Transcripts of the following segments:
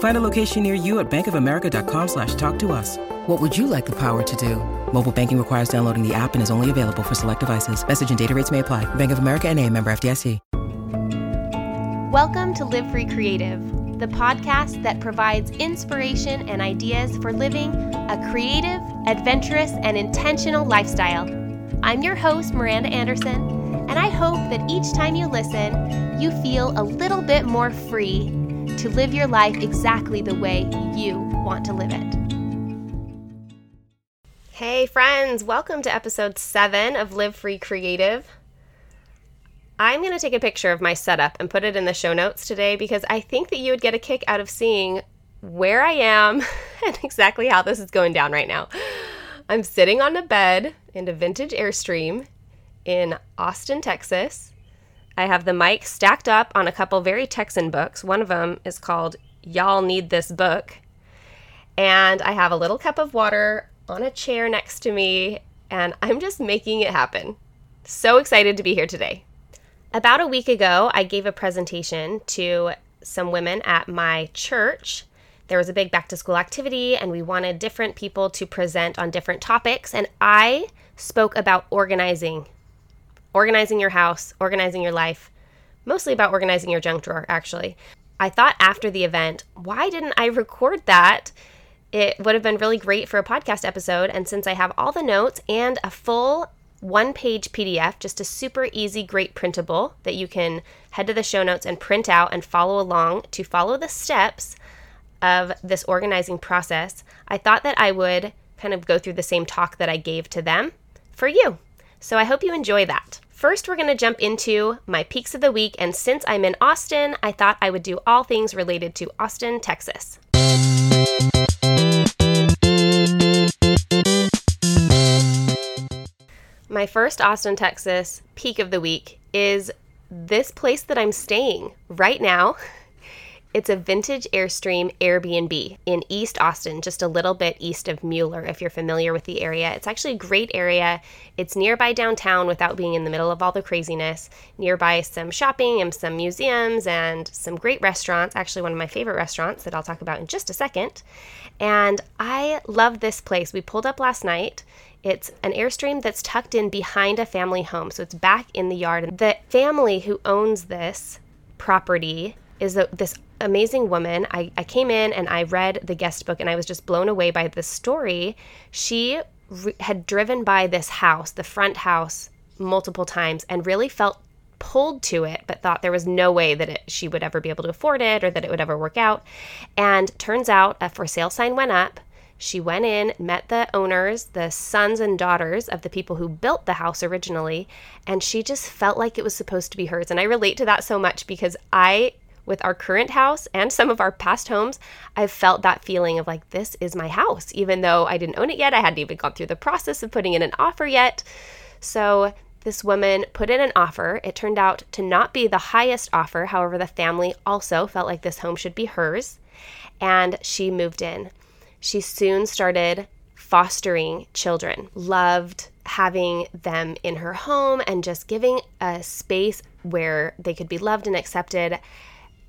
Find a location near you at bankofamerica.com slash talk to us. What would you like the power to do? Mobile banking requires downloading the app and is only available for select devices. Message and data rates may apply. Bank of America and a member FDIC. Welcome to Live Free Creative, the podcast that provides inspiration and ideas for living a creative, adventurous, and intentional lifestyle. I'm your host, Miranda Anderson, and I hope that each time you listen, you feel a little bit more free to live your life exactly the way you want to live it. Hey, friends, welcome to episode seven of Live Free Creative. I'm going to take a picture of my setup and put it in the show notes today because I think that you would get a kick out of seeing where I am and exactly how this is going down right now. I'm sitting on a bed in a vintage Airstream in Austin, Texas. I have the mic stacked up on a couple very Texan books. One of them is called Y'all Need This Book. And I have a little cup of water on a chair next to me, and I'm just making it happen. So excited to be here today. About a week ago, I gave a presentation to some women at my church. There was a big back to school activity, and we wanted different people to present on different topics. And I spoke about organizing, organizing your house, organizing your life, mostly about organizing your junk drawer, actually. I thought after the event, why didn't I record that? It would have been really great for a podcast episode. And since I have all the notes and a full one page PDF, just a super easy, great printable that you can head to the show notes and print out and follow along to follow the steps of this organizing process. I thought that I would kind of go through the same talk that I gave to them for you. So I hope you enjoy that. First, we're going to jump into my peaks of the week. And since I'm in Austin, I thought I would do all things related to Austin, Texas. My first Austin, Texas peak of the week is this place that I'm staying right now. It's a vintage Airstream Airbnb in East Austin, just a little bit east of Mueller, if you're familiar with the area. It's actually a great area. It's nearby downtown without being in the middle of all the craziness. Nearby some shopping and some museums and some great restaurants. Actually, one of my favorite restaurants that I'll talk about in just a second. And I love this place. We pulled up last night. It's an Airstream that's tucked in behind a family home, so it's back in the yard. The family who owns this property is this amazing woman. I, I came in and I read the guest book and I was just blown away by the story. She re- had driven by this house, the front house, multiple times and really felt pulled to it, but thought there was no way that it, she would ever be able to afford it or that it would ever work out. And turns out a for sale sign went up. She went in, met the owners, the sons and daughters of the people who built the house originally, and she just felt like it was supposed to be hers. And I relate to that so much because I with our current house and some of our past homes, I've felt that feeling of like, this is my house, even though I didn't own it yet. I hadn't even gone through the process of putting in an offer yet. So this woman put in an offer. It turned out to not be the highest offer. However, the family also felt like this home should be hers. And she moved in. She soon started fostering children, loved having them in her home and just giving a space where they could be loved and accepted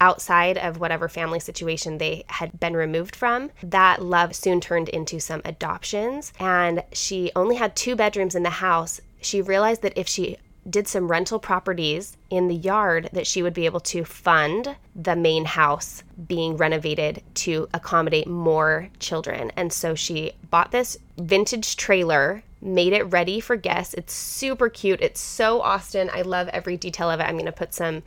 outside of whatever family situation they had been removed from. That love soon turned into some adoptions, and she only had two bedrooms in the house. She realized that if she did some rental properties in the yard that she would be able to fund the main house being renovated to accommodate more children. And so she bought this vintage trailer, made it ready for guests. It's super cute. It's so Austin. I love every detail of it. I'm going to put some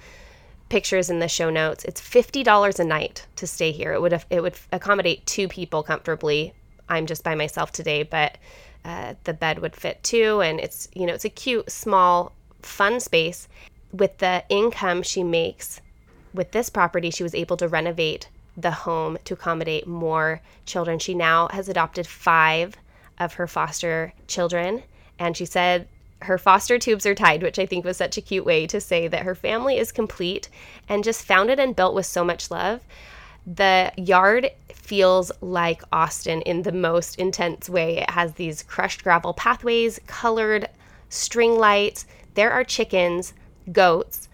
pictures in the show notes. It's $50 a night to stay here. It would it would accommodate two people comfortably. I'm just by myself today, but uh, the bed would fit too and it's you know it's a cute small fun space. With the income she makes with this property, she was able to renovate the home to accommodate more children. She now has adopted five of her foster children. And she said her foster tubes are tied, which I think was such a cute way to say that her family is complete and just founded and built with so much love. The yard feels like Austin in the most intense way. It has these crushed gravel pathways, colored string lights, there are chickens, goats,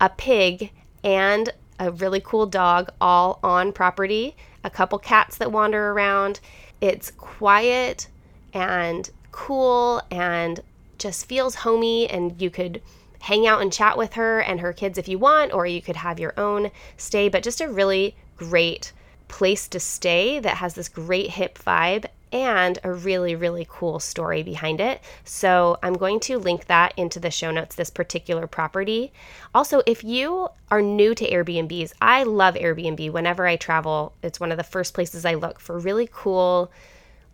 a pig, and a really cool dog all on property, a couple cats that wander around. It's quiet and cool and just feels homey, and you could hang out and chat with her and her kids if you want, or you could have your own stay, but just a really great place to stay that has this great hip vibe and a really, really cool story behind it. So I'm going to link that into the show notes, this particular property. Also, if you are new to Airbnbs, I love Airbnb. Whenever I travel, it's one of the first places I look for really cool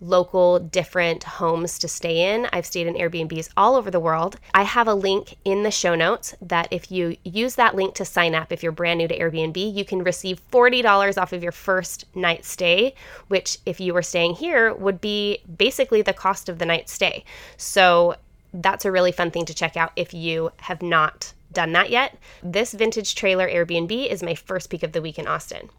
local different homes to stay in. I've stayed in Airbnbs all over the world. I have a link in the show notes that if you use that link to sign up, if you're brand new to Airbnb, you can receive $40 off of your first night stay, which if you were staying here would be basically the cost of the night stay. So that's a really fun thing to check out if you have not done that yet. This vintage trailer Airbnb is my first peak of the week in Austin.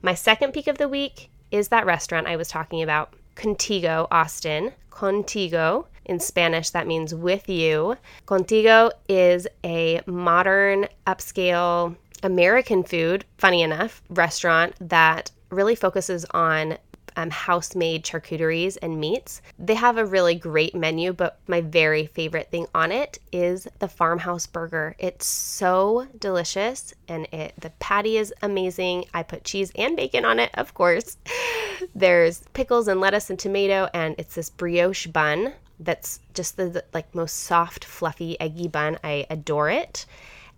My second peak of the week is that restaurant I was talking about. Contigo Austin. Contigo. In Spanish, that means with you. Contigo is a modern, upscale American food, funny enough, restaurant that really focuses on um, house made charcuteries and meats. They have a really great menu, but my very favorite thing on it is the farmhouse burger. It's so delicious and it the patty is amazing. I put cheese and bacon on it, of course. There's pickles and lettuce and tomato, and it's this brioche bun that's just the, the like most soft, fluffy, eggy bun. I adore it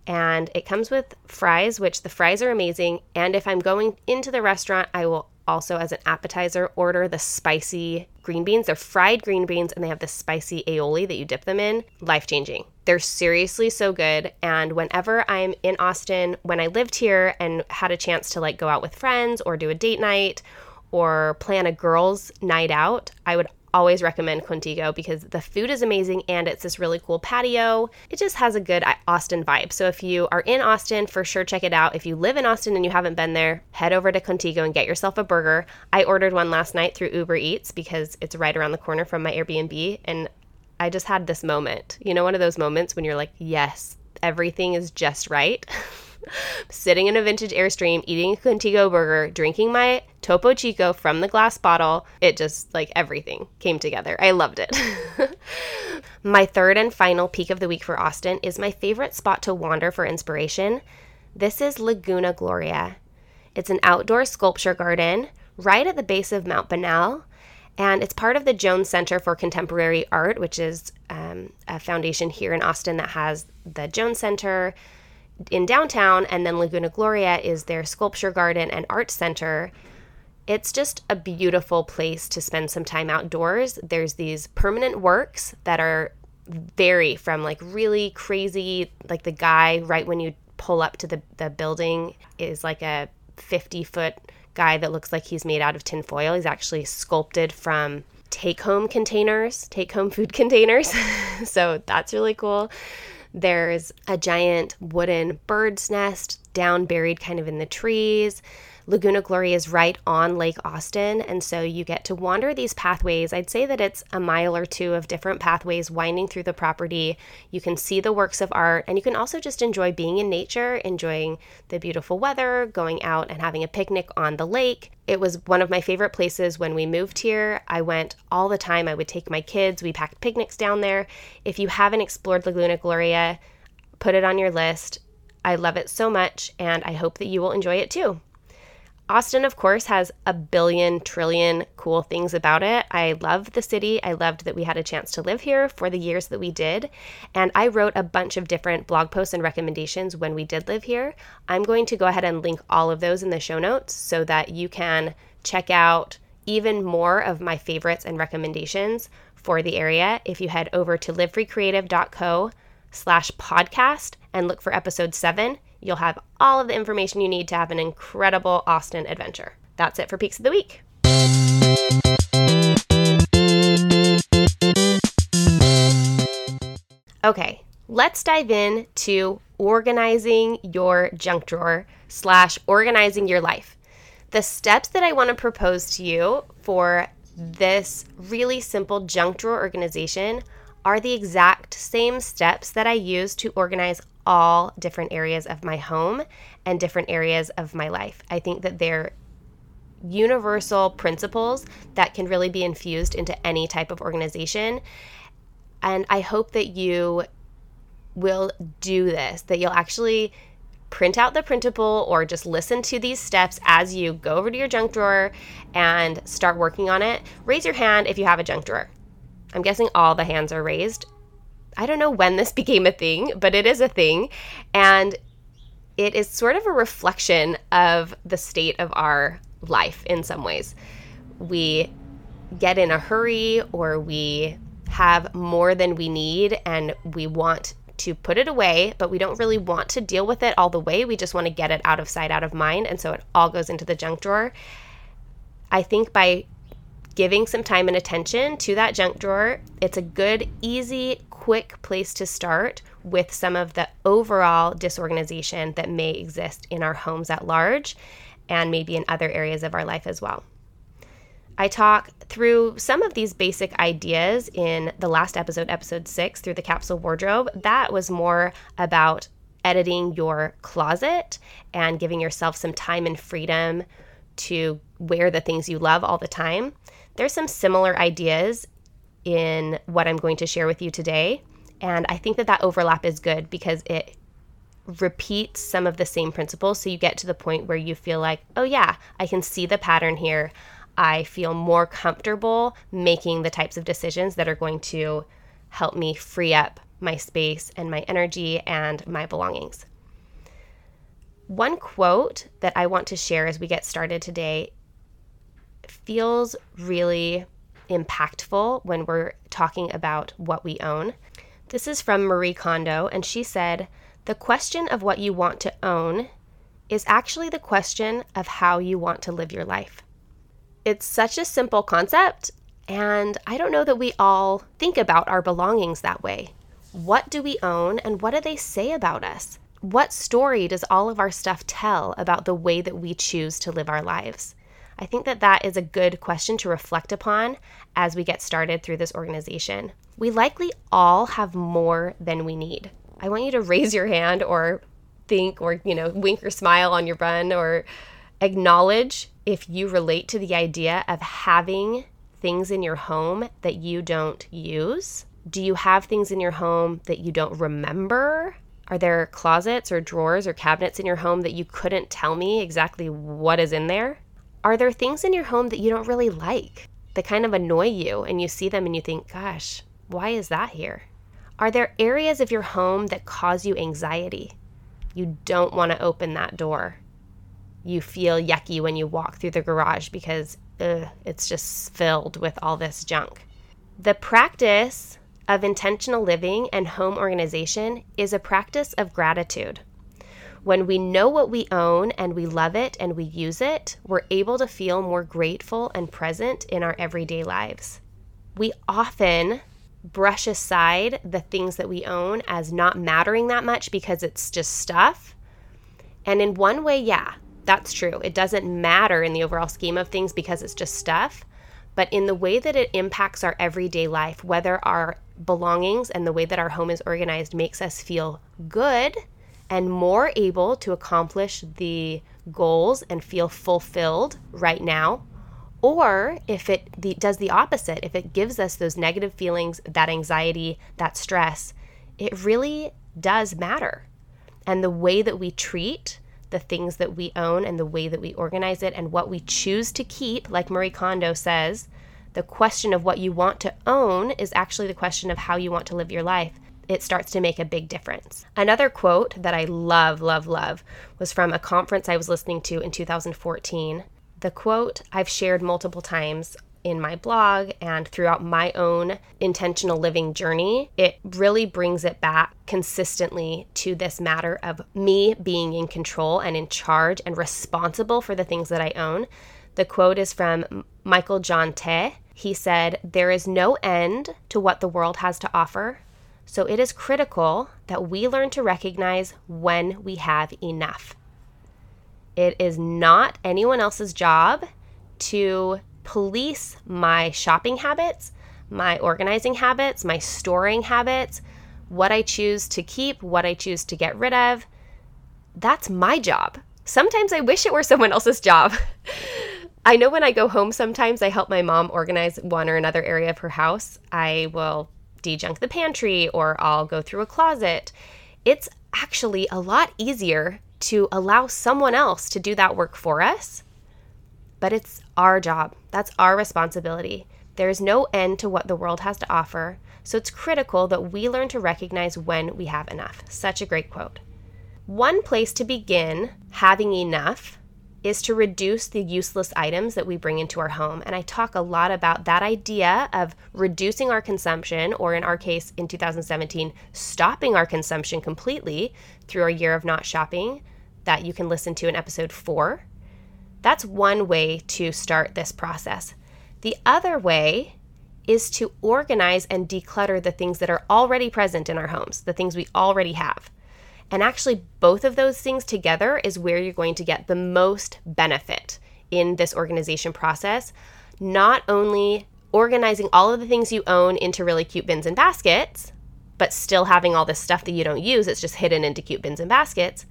and it comes with fries, which the fries are amazing. And if I'm going into the restaurant, I will also as an appetizer order the spicy green beans. They're fried green beans and they have the spicy aioli that you dip them in. Life changing. They're seriously so good. And whenever I'm in Austin, when I lived here and had a chance to like go out with friends or do a date night or plan a girls' night out, I would always recommend Contigo because the food is amazing and it's this really cool patio. It just has a good Austin vibe. So if you are in Austin, for sure check it out. If you live in Austin and you haven't been there, head over to Contigo and get yourself a burger. I ordered one last night through Uber Eats because it's right around the corner from my Airbnb and I just had this moment. You know, one of those moments when you're like, yes, everything is just right. sitting in a vintage Airstream, eating a Contigo burger, drinking my Topo Chico from the glass bottle. It just like everything came together. I loved it. my third and final peak of the week for Austin is my favorite spot to wander for inspiration. This is Laguna Gloria. It's an outdoor sculpture garden right at the base of Mount Bonnell and it's part of the Jones Center for Contemporary Art, which is um, a foundation here in Austin that has the Jones Center, in downtown, and then Laguna Gloria is their sculpture garden and art center. It's just a beautiful place to spend some time outdoors. There's these permanent works that are vary from like really crazy, like the guy right when you pull up to the, the building is like a 50 foot guy that looks like he's made out of tinfoil. He's actually sculpted from take home containers, take home food containers. so that's really cool. There's a giant wooden bird's nest down buried kind of in the trees. Laguna Gloria is right on Lake Austin, and so you get to wander these pathways. I'd say that it's a mile or two of different pathways winding through the property. You can see the works of art, and you can also just enjoy being in nature, enjoying the beautiful weather, going out and having a picnic on the lake. It was one of my favorite places when we moved here. I went all the time. I would take my kids. We packed picnics down there. If you haven't explored Laguna Gloria, put it on your list. I love it so much, and I hope that you will enjoy it too. Austin, of course, has a billion trillion cool things about it. I love the city. I loved that we had a chance to live here for the years that we did. And I wrote a bunch of different blog posts and recommendations when we did live here. I'm going to go ahead and link all of those in the show notes so that you can check out even more of my favorites and recommendations for the area if you head over to livefreecreative.co slash podcast and look for episode seven You'll have all of the information you need to have an incredible Austin adventure. That's it for Peaks of the Week. Okay, let's dive in to organizing your junk drawer slash organizing your life. The steps that I want to propose to you for this really simple junk drawer organization are the exact same steps that I use to organize all different areas of my home and different areas of my life. I think that they're universal principles that can really be infused into any type of organization. And I hope that you will do this, that you'll actually print out the printable or just listen to these steps as you go over to your junk drawer and start working on it. Raise your hand if you have a junk drawer. I'm guessing all the hands are raised. I don't know when this became a thing, but it is a thing. And it is sort of a reflection of the state of our life in some ways. We get in a hurry or we have more than we need and we want to put it away, but we don't really want to deal with it all the way. We just want to get it out of sight, out of mind. And so it all goes into the junk drawer. I think by giving some time and attention to that junk drawer, it's a good, easy, quick place to start with some of the overall disorganization that may exist in our homes at large and maybe in other areas of our life as well. I talk through some of these basic ideas in the last episode, episode six, through the capsule wardrobe. That was more about editing your closet and giving yourself some time and freedom to wear the things you love all the time. There's some similar ideas in what I'm going to share with you today. And I think that that overlap is good because it repeats some of the same principles. So you get to the point where you feel like, oh, yeah, I can see the pattern here. I feel more comfortable making the types of decisions that are going to help me free up my space and my energy and my belongings. One quote that I want to share as we get started today feels really impactful when we're talking about what we own. This is from Marie Kondo, and she said, The question of what you want to own is actually the question of how you want to live your life. It's such a simple concept, and I don't know that we all think about our belongings that way. What do we own, and what do they say about us? What story does all of our stuff tell about the way that we choose to live our lives? I think that that is a good question to reflect upon as we get started through this organization. We likely all have more than we need. I want you to raise your hand or think or, you know, wink or smile on your bun or acknowledge if you relate to the idea of having things in your home that you don't use. Do you have things in your home that you don't remember? Are there closets or drawers or cabinets in your home that you couldn't tell me exactly what is in there? Are there things in your home that you don't really like, that kind of annoy you, and you see them and you think, gosh, why is that here? Are there areas of your home that cause you anxiety? You don't want to open that door. You feel yucky when you walk through the garage because ugh, it's just filled with all this junk. The practice of intentional living and home organization is a practice of gratitude. When we know what we own and we love it and we use it, we're able to feel more grateful and present in our everyday lives. We often brush aside the things that we own as not mattering that much because it's just stuff. And in one way, yeah, that's true. It doesn't matter in the overall scheme of things because it's just stuff. But in the way that it impacts our everyday life, whether our belongings and the way that our home is organized makes us feel good and more able to accomplish the goals and feel fulfilled right now, or if it the, does the opposite, if it gives us those negative feelings, that anxiety, that stress, it really does matter. And the way that we treat the things that we own and the way that we organize it and what we choose to keep, like Marie Kondo says, the question of what you want to own is actually the question of how you want to live your life it starts to make a big difference. Another quote that I love, love, love was from a conference I was listening to in 2014. The quote I've shared multiple times in my blog and throughout my own intentional living journey, it really brings it back consistently to this matter of me being in control and in charge and responsible for the things that I own. The quote is from Michael John Teh. He said, There is no end to what the world has to offer, so it is critical that we learn to recognize when we have enough. It is not anyone else's job to police my shopping habits, my organizing habits, my storing habits, what I choose to keep, what I choose to get rid of. That's my job. Sometimes I wish it were someone else's job. I know when I go home, sometimes I help my mom organize one or another area of her house. I will de-junk the pantry or I'll go through a closet. It's actually a lot easier to allow someone else to do that work for us. But it's our job. That's our responsibility. There is no end to what the world has to offer, so it's critical that we learn to recognize when we have enough. Such a great quote. One place to begin having enough is to reduce the useless items that we bring into our home. And I talk a lot about that idea of reducing our consumption, or in our case, in 2017, stopping our consumption completely through our year of not shopping, that you can listen to in episode four. That's one way to start this process. The other way is to organize and declutter the things that are already present in our homes, the things we already have. And actually, both of those things together is where you're going to get the most benefit in this organization process. Not only organizing all of the things you own into really cute bins and baskets, but still having all this stuff that you don't use, it's just hidden into cute bins and baskets.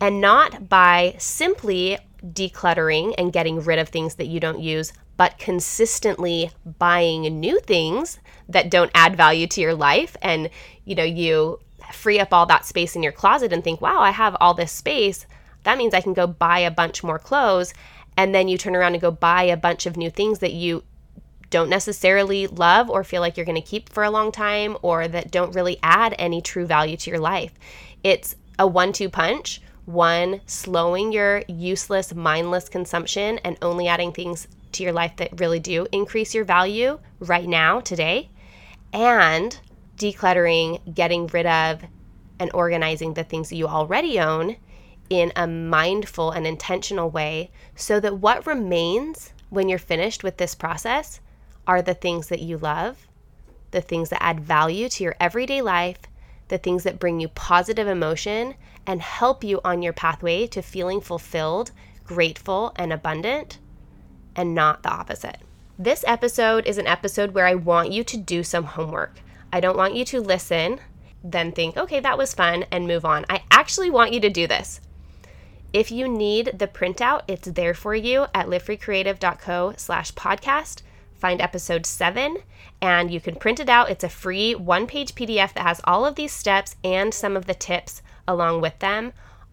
And not by simply decluttering and getting rid of things that you don't use, but consistently buying new things that don't add value to your life and you know you free up all that space in your closet and think, wow, I have all this space. That means I can go buy a bunch more clothes. And then you turn around and go buy a bunch of new things that you don't necessarily love or feel like you're going to keep for a long time or that don't really add any true value to your life. It's a one two punch. One, slowing your useless, mindless consumption and only adding things to your life that really do increase your value right now, today. And decluttering, getting rid of, and organizing the things that you already own in a mindful and intentional way so that what remains when you're finished with this process are the things that you love, the things that add value to your everyday life, the things that bring you positive emotion and help you on your pathway to feeling fulfilled, grateful, and abundant, and not the opposite. This episode is an episode where I want you to do some homework. I don't want you to listen, then think, okay, that was fun, and move on. I actually want you to do this. If you need the printout, it's there for you at livefreecreative.co slash podcast. Find episode seven and you can print it out. It's a free one page PDF that has all of these steps and some of the tips along with them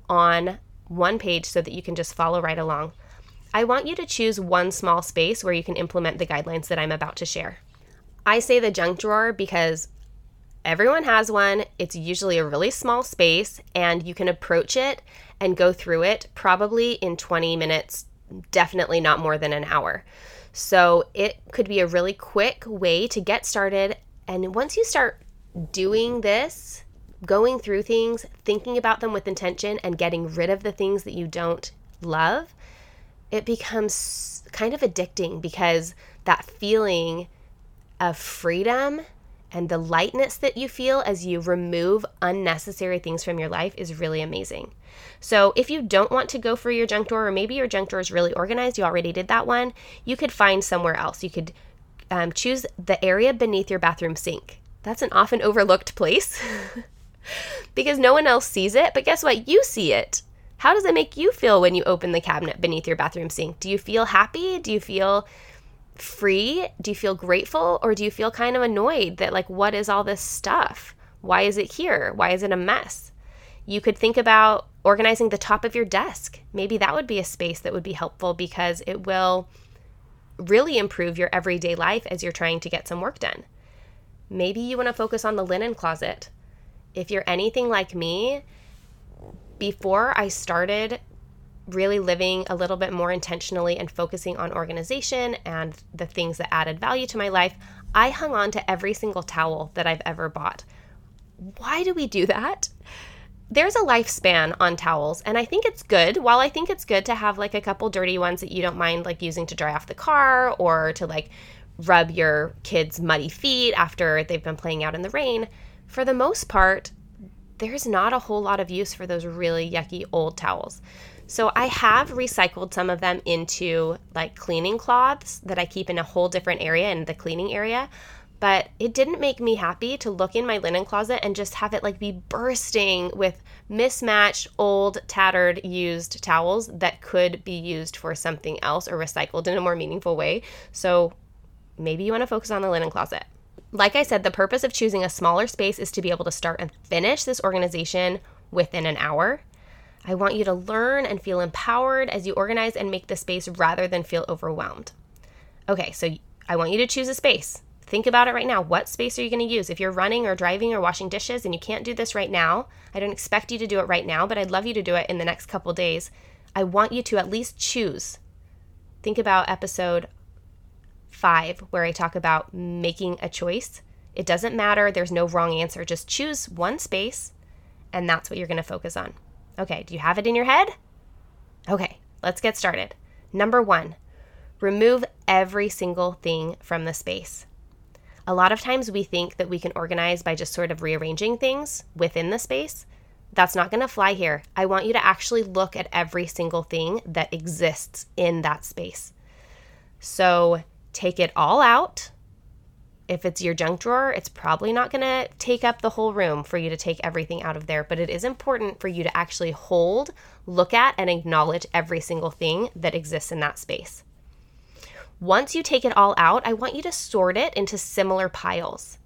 on one page so that you can just follow right along. I want you to choose one small space where you can implement the guidelines that I'm about to share. I say the junk drawer because everyone has one. It's usually a really small space, and you can approach it and go through it probably in 20 minutes, definitely not more than an hour. So it could be a really quick way to get started. And once you start doing this, going through things, thinking about them with intention, and getting rid of the things that you don't love, it becomes kind of addicting because that feeling of freedom And the lightness that you feel as you remove unnecessary things from your life is really amazing. So, if you don't want to go for your junk drawer, or maybe your junk drawer is really organized, you already did that one, you could find somewhere else. You could um, choose the area beneath your bathroom sink. That's an often overlooked place because no one else sees it. But guess what? You see it. How does it make you feel when you open the cabinet beneath your bathroom sink? Do you feel happy? Do you feel free? Do you feel grateful? Or do you feel kind of annoyed that, like, what is all this stuff? Why is it here? Why is it a mess? You could think about organizing the top of your desk. Maybe that would be a space that would be helpful because it will really improve your everyday life as you're trying to get some work done. Maybe you want to focus on the linen closet. If you're anything like me, before I started really living a little bit more intentionally and focusing on organization and the things that added value to my life, I hung on to every single towel that I've ever bought. Why do we do that? There's a lifespan on towels, and I think it's good. While I think it's good to have like a couple dirty ones that you don't mind like using to dry off the car or to like rub your kids' muddy feet after they've been playing out in the rain, for the most part, there's not a whole lot of use for those really yucky old towels. So I have recycled some of them into like cleaning cloths that I keep in a whole different area in the cleaning area. But it didn't make me happy to look in my linen closet and just have it like be bursting with mismatched, old, tattered, used towels that could be used for something else or recycled in a more meaningful way. So maybe you want to focus on the linen closet. Like I said, the purpose of choosing a smaller space is to be able to start and finish this organization within an hour. I want you to learn and feel empowered as you organize and make the space rather than feel overwhelmed. Okay, so I want you to choose a space. Think about it right now. What space are you going to use? If you're running or driving or washing dishes and you can't do this right now, I don't expect you to do it right now, but I'd love you to do it in the next couple days. I want you to at least choose. Think about episode five, where I talk about making a choice. It doesn't matter, there's no wrong answer. Just choose one space, and that's what you're going to focus on. Okay, do you have it in your head? Okay, let's get started. Number one, remove every single thing from the space. A lot of times we think that we can organize by just sort of rearranging things within the space. That's not going to fly here. I want you to actually look at every single thing that exists in that space. So take it all out if it's your junk drawer, it's probably not going to take up the whole room for you to take everything out of there, but it is important for you to actually hold, look at, and acknowledge every single thing that exists in that space. Once you take it all out, I want you to sort it into similar piles.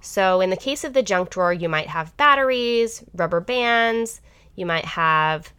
So, in the case of the junk drawer, you might have batteries, rubber bands, you might have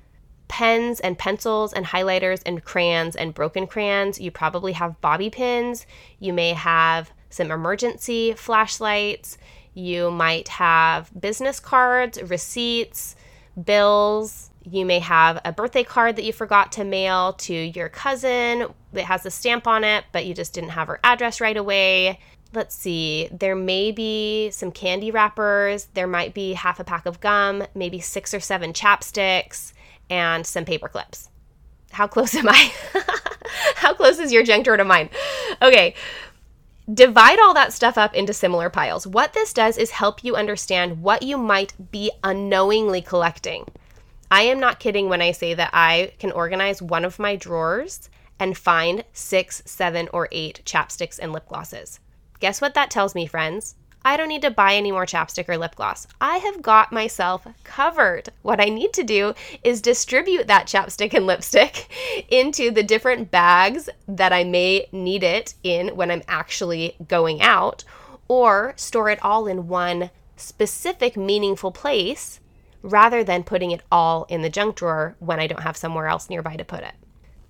pens and pencils and highlighters and crayons and broken crayons. You probably have bobby pins. You may have some emergency flashlights. You might have business cards, receipts, bills. You may have a birthday card that you forgot to mail to your cousin that has a stamp on it, but you just didn't have her address right away. Let's see, there may be some candy wrappers, there might be half a pack of gum, maybe six or seven chapsticks, and some paper clips. How close am I? How close is your junk drawer to mine? Okay, Divide all that stuff up into similar piles. What this does is help you understand what you might be unknowingly collecting. I am not kidding when I say that I can organize one of my drawers and find six, seven, or eight chapsticks and lip glosses. Guess what that tells me, friends? I don't need to buy any more chapstick or lip gloss. I have got myself covered. What I need to do is distribute that chapstick and lipstick into the different bags that I may need it in when I'm actually going out, or store it all in one specific meaningful place rather than putting it all in the junk drawer when I don't have somewhere else nearby to put it.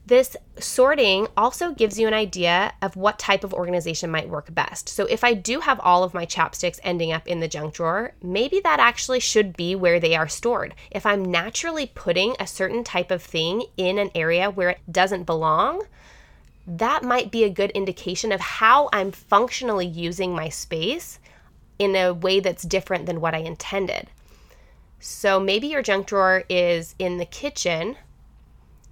This sorting also gives you an idea of what type of organization might work best. So, if I do have all of my chapsticks ending up in the junk drawer, maybe that actually should be where they are stored. If I'm naturally putting a certain type of thing in an area where it doesn't belong, that might be a good indication of how I'm functionally using my space in a way that's different than what I intended. So, maybe your junk drawer is in the kitchen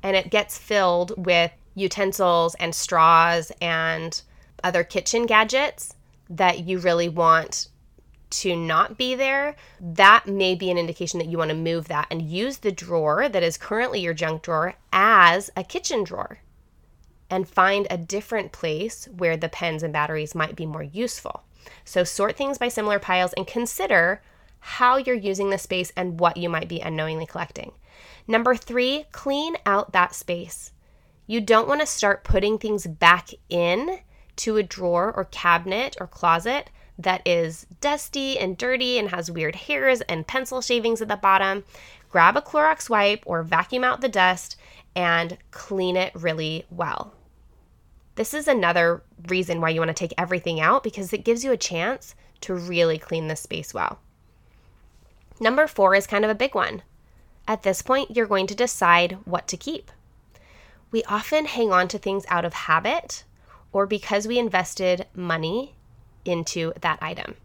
and it gets filled with utensils and straws and other kitchen gadgets that you really want to not be there, that may be an indication that you want to move that and use the drawer that is currently your junk drawer as a kitchen drawer and find a different place where the pens and batteries might be more useful. So sort things by similar piles and consider how you're using the space and what you might be unknowingly collecting. Number three, clean out that space. You don't want to start putting things back in to a drawer or cabinet or closet that is dusty and dirty and has weird hairs and pencil shavings at the bottom. Grab a Clorox wipe or vacuum out the dust and clean it really well. This is another reason why you want to take everything out because it gives you a chance to really clean the space well. Number four is kind of a big one. At this point, you're going to decide what to keep. We often hang on to things out of habit or because we invested money into that item.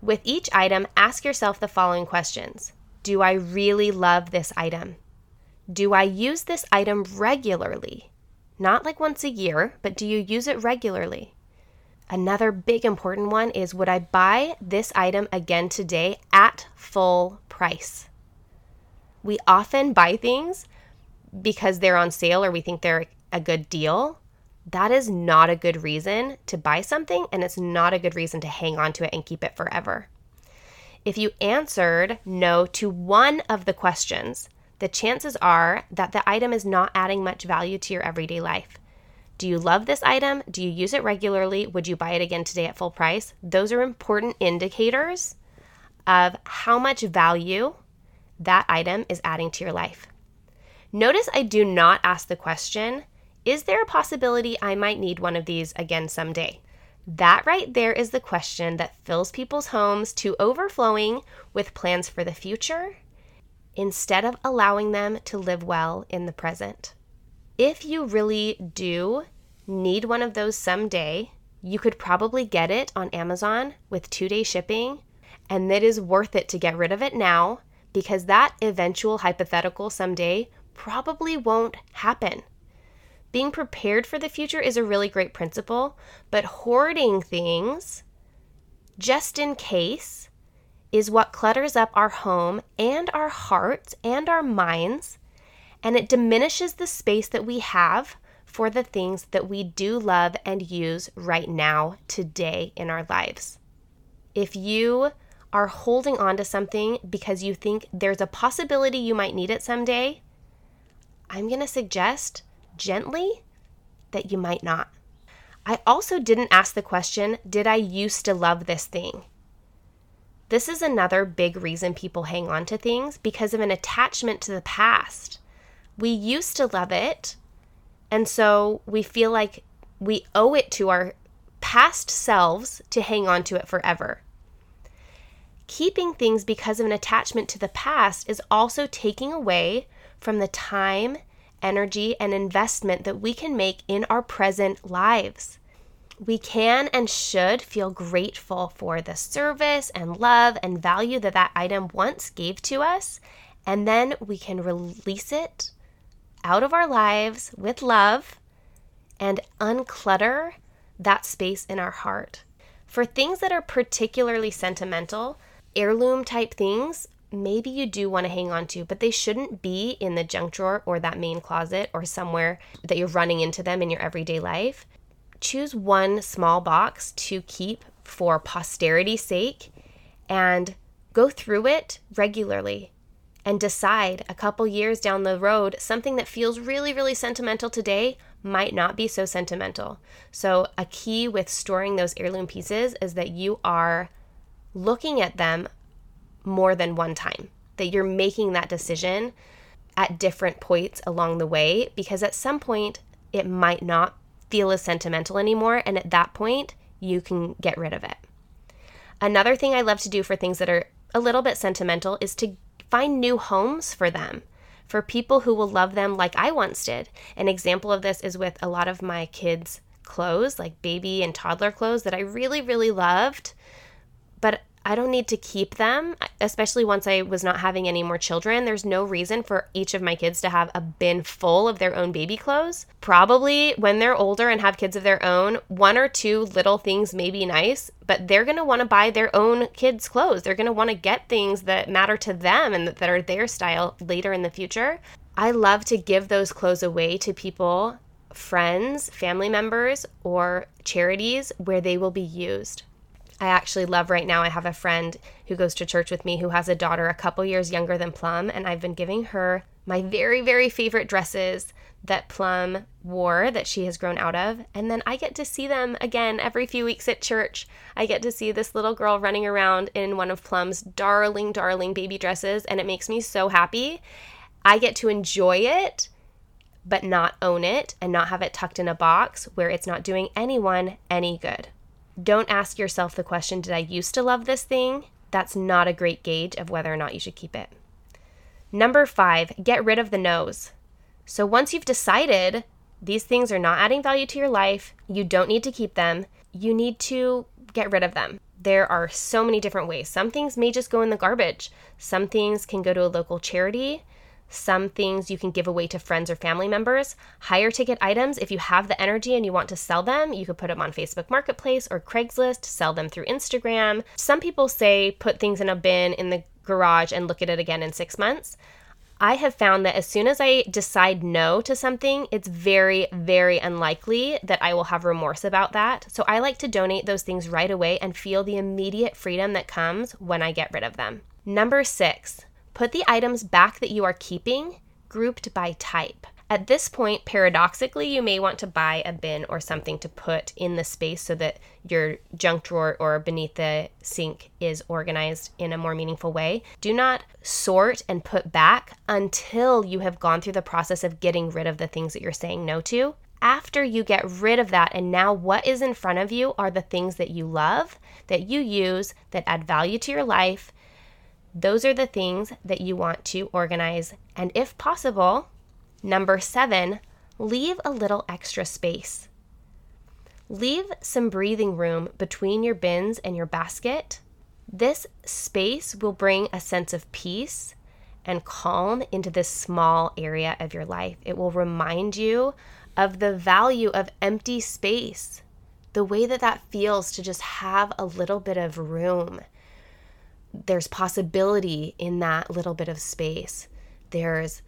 With each item, ask yourself the following questions Do I really love this item? Do I use this item regularly? Not like once a year, but do you use it regularly? Another big important one is Would I buy this item again today at full price? We often buy things because they're on sale or we think they're a good deal. That is not a good reason to buy something, and it's not a good reason to hang on to it and keep it forever. If you answered no to one of the questions, the chances are that the item is not adding much value to your everyday life. Do you love this item? Do you use it regularly? Would you buy it again today at full price? Those are important indicators of how much value that item is adding to your life. Notice I do not ask the question, is there a possibility I might need one of these again someday? That right there is the question that fills people's homes to overflowing with plans for the future instead of allowing them to live well in the present. If you really do need one of those someday, you could probably get it on Amazon with two day shipping, and it is worth it to get rid of it now because that eventual hypothetical someday probably won't happen. Being prepared for the future is a really great principle, but hoarding things just in case is what clutters up our home and our hearts and our minds, and it diminishes the space that we have for the things that we do love and use right now, today in our lives. If you are holding on to something because you think there's a possibility you might need it someday, I'm going to suggest gently that you might not. I also didn't ask the question Did I used to love this thing? This is another big reason people hang on to things because of an attachment to the past. We used to love it, and so we feel like we owe it to our past selves to hang on to it forever. Keeping things because of an attachment to the past is also taking away from the time, energy, and investment that we can make in our present lives we can and should feel grateful for the service and love and value that that item once gave to us. And then we can release it out of our lives with love and unclutter that space in our heart. For things that are particularly sentimental, heirloom type things, maybe you do want to hang on to, but they shouldn't be in the junk drawer or that main closet or somewhere that you're running into them in your everyday life choose one small box to keep for posterity's sake and go through it regularly and decide a couple years down the road something that feels really, really sentimental today might not be so sentimental. So, a key with storing those heirloom pieces is that you are looking at them more than one time, that you're making that decision at different points along the way, because at some point it might not feel as sentimental anymore. And at that point, you can get rid of it. Another thing I love to do for things that are a little bit sentimental is to find new homes for them, for people who will love them like I once did. An example of this is with a lot of my kids' clothes, like baby and toddler clothes that I really, really loved. But I don't need to keep them, especially once I was not having any more children. There's no reason for each of my kids to have a bin full of their own baby clothes. Probably when they're older and have kids of their own, one or two little things may be nice, but they're going to want to buy their own kids' clothes. They're going to want to get things that matter to them and that are their style later in the future. I love to give those clothes away to people, friends, family members, or charities where they will be used. I actually love right now. I have a friend who goes to church with me who has a daughter a couple years younger than Plum, and I've been giving her my very, very favorite dresses that Plum wore that she has grown out of. And then I get to see them again every few weeks at church. I get to see this little girl running around in one of Plum's darling, darling baby dresses, and it makes me so happy. I get to enjoy it, but not own it and not have it tucked in a box where it's not doing anyone any good. Don't ask yourself the question, Did I used to love this thing? That's not a great gauge of whether or not you should keep it. Number five, get rid of the no's. So once you've decided these things are not adding value to your life, you don't need to keep them, you need to get rid of them. There are so many different ways. Some things may just go in the garbage, some things can go to a local charity. Some things you can give away to friends or family members. Higher ticket items, if you have the energy and you want to sell them, you could put them on Facebook Marketplace or Craigslist, sell them through Instagram. Some people say put things in a bin in the garage and look at it again in six months. I have found that as soon as I decide no to something, it's very, very unlikely that I will have remorse about that. So I like to donate those things right away and feel the immediate freedom that comes when I get rid of them. Number six, Put the items back that you are keeping grouped by type. At this point, paradoxically, you may want to buy a bin or something to put in the space so that your junk drawer or beneath the sink is organized in a more meaningful way. Do not sort and put back until you have gone through the process of getting rid of the things that you're saying no to. After you get rid of that, and now what is in front of you are the things that you love, that you use, that add value to your life, those are the things that you want to organize. And if possible, number seven, leave a little extra space. Leave some breathing room between your bins and your basket. This space will bring a sense of peace and calm into this small area of your life. It will remind you of the value of empty space, the way that that feels to just have a little bit of room there's possibility in that little bit of space. There's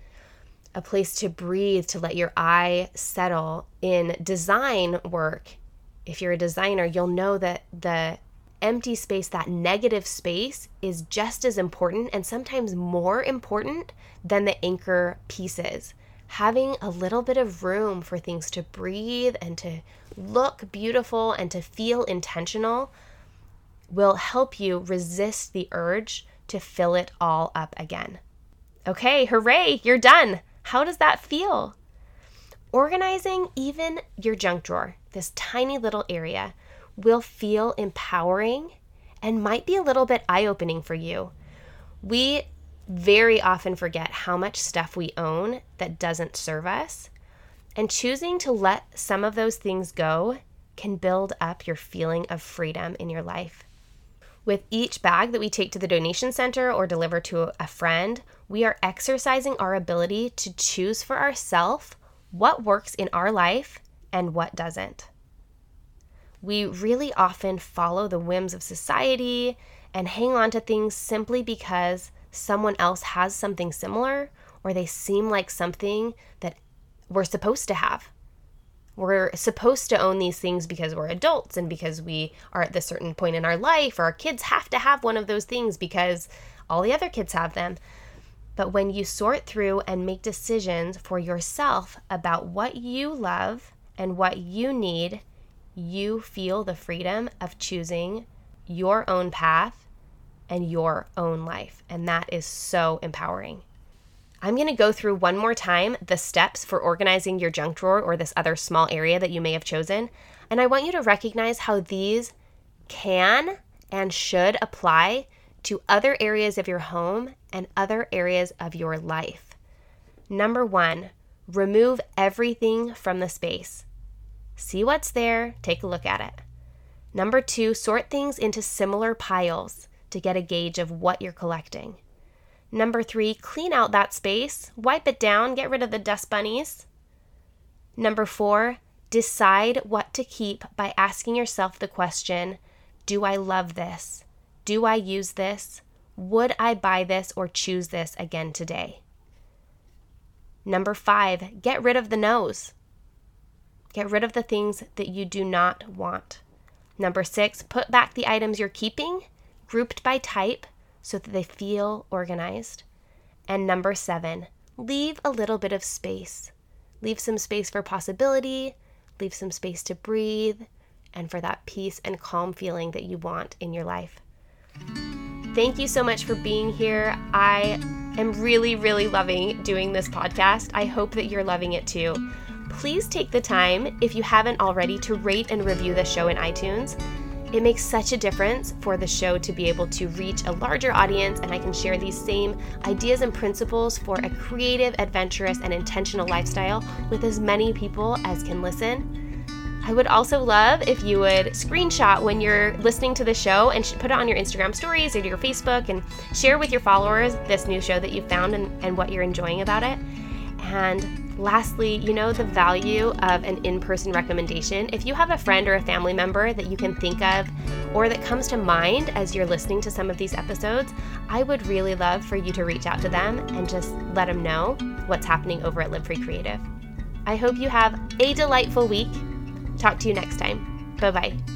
a place to breathe, to let your eye settle. In design work, if you're a designer, you'll know that the empty space, that negative space, is just as important and sometimes more important than the anchor pieces. Having a little bit of room for things to breathe and to look beautiful and to feel intentional will help you resist the urge to fill it all up again. Okay, hooray, you're done. How does that feel? Organizing even your junk drawer, this tiny little area, will feel empowering and might be a little bit eye opening for you. We very often forget how much stuff we own that doesn't serve us, and choosing to let some of those things go can build up your feeling of freedom in your life. With each bag that we take to the donation center or deliver to a friend, we are exercising our ability to choose for ourselves what works in our life and what doesn't. We really often follow the whims of society and hang on to things simply because someone else has something similar or they seem like something that we're supposed to have. We're supposed to own these things because we're adults and because we are at this certain point in our life, or our kids have to have one of those things because all the other kids have them. But when you sort through and make decisions for yourself about what you love and what you need, you feel the freedom of choosing your own path and your own life. And that is so empowering. I'm going to go through one more time the steps for organizing your junk drawer or this other small area that you may have chosen. And I want you to recognize how these can and should apply to other areas of your home and other areas of your life. Number one, remove everything from the space. See what's there, take a look at it. Number two, sort things into similar piles. to get a gauge of what you're collecting. Number three, clean out that space, wipe it down, get rid of the dust bunnies. Number four, decide what to keep by asking yourself the question Do I love this? Do I use this? Would I buy this or choose this again today? Number five, get rid of the no's. Get rid of the things that you do not want. Number six, put back the items you're keeping, grouped by type, so that they feel organized. And number seven, leave a little bit of space. Leave some space for possibility, leave some space to breathe, and for that peace and calm feeling that you want in your life. Thank you so much for being here. I am really, really loving doing this podcast. I hope that you're loving it too. Please take the time, if you haven't already, to rate and review the show in iTunes. It makes such a difference for the show to be able to reach a larger audience, and I can share these same ideas and principles for a creative, adventurous, and intentional lifestyle with as many people as can listen. I would also love if you would screenshot when you're listening to the show and put it on your Instagram stories or your Facebook and share with your followers this new show that you found and, and what you're enjoying about it. And lastly, you know the value of an in person recommendation. If you have a friend or a family member that you can think of or that comes to mind as you're listening to some of these episodes, I would really love for you to reach out to them and just let them know what's happening over at Live Free Creative. I hope you have a delightful week Talk to you next time. Bye bye.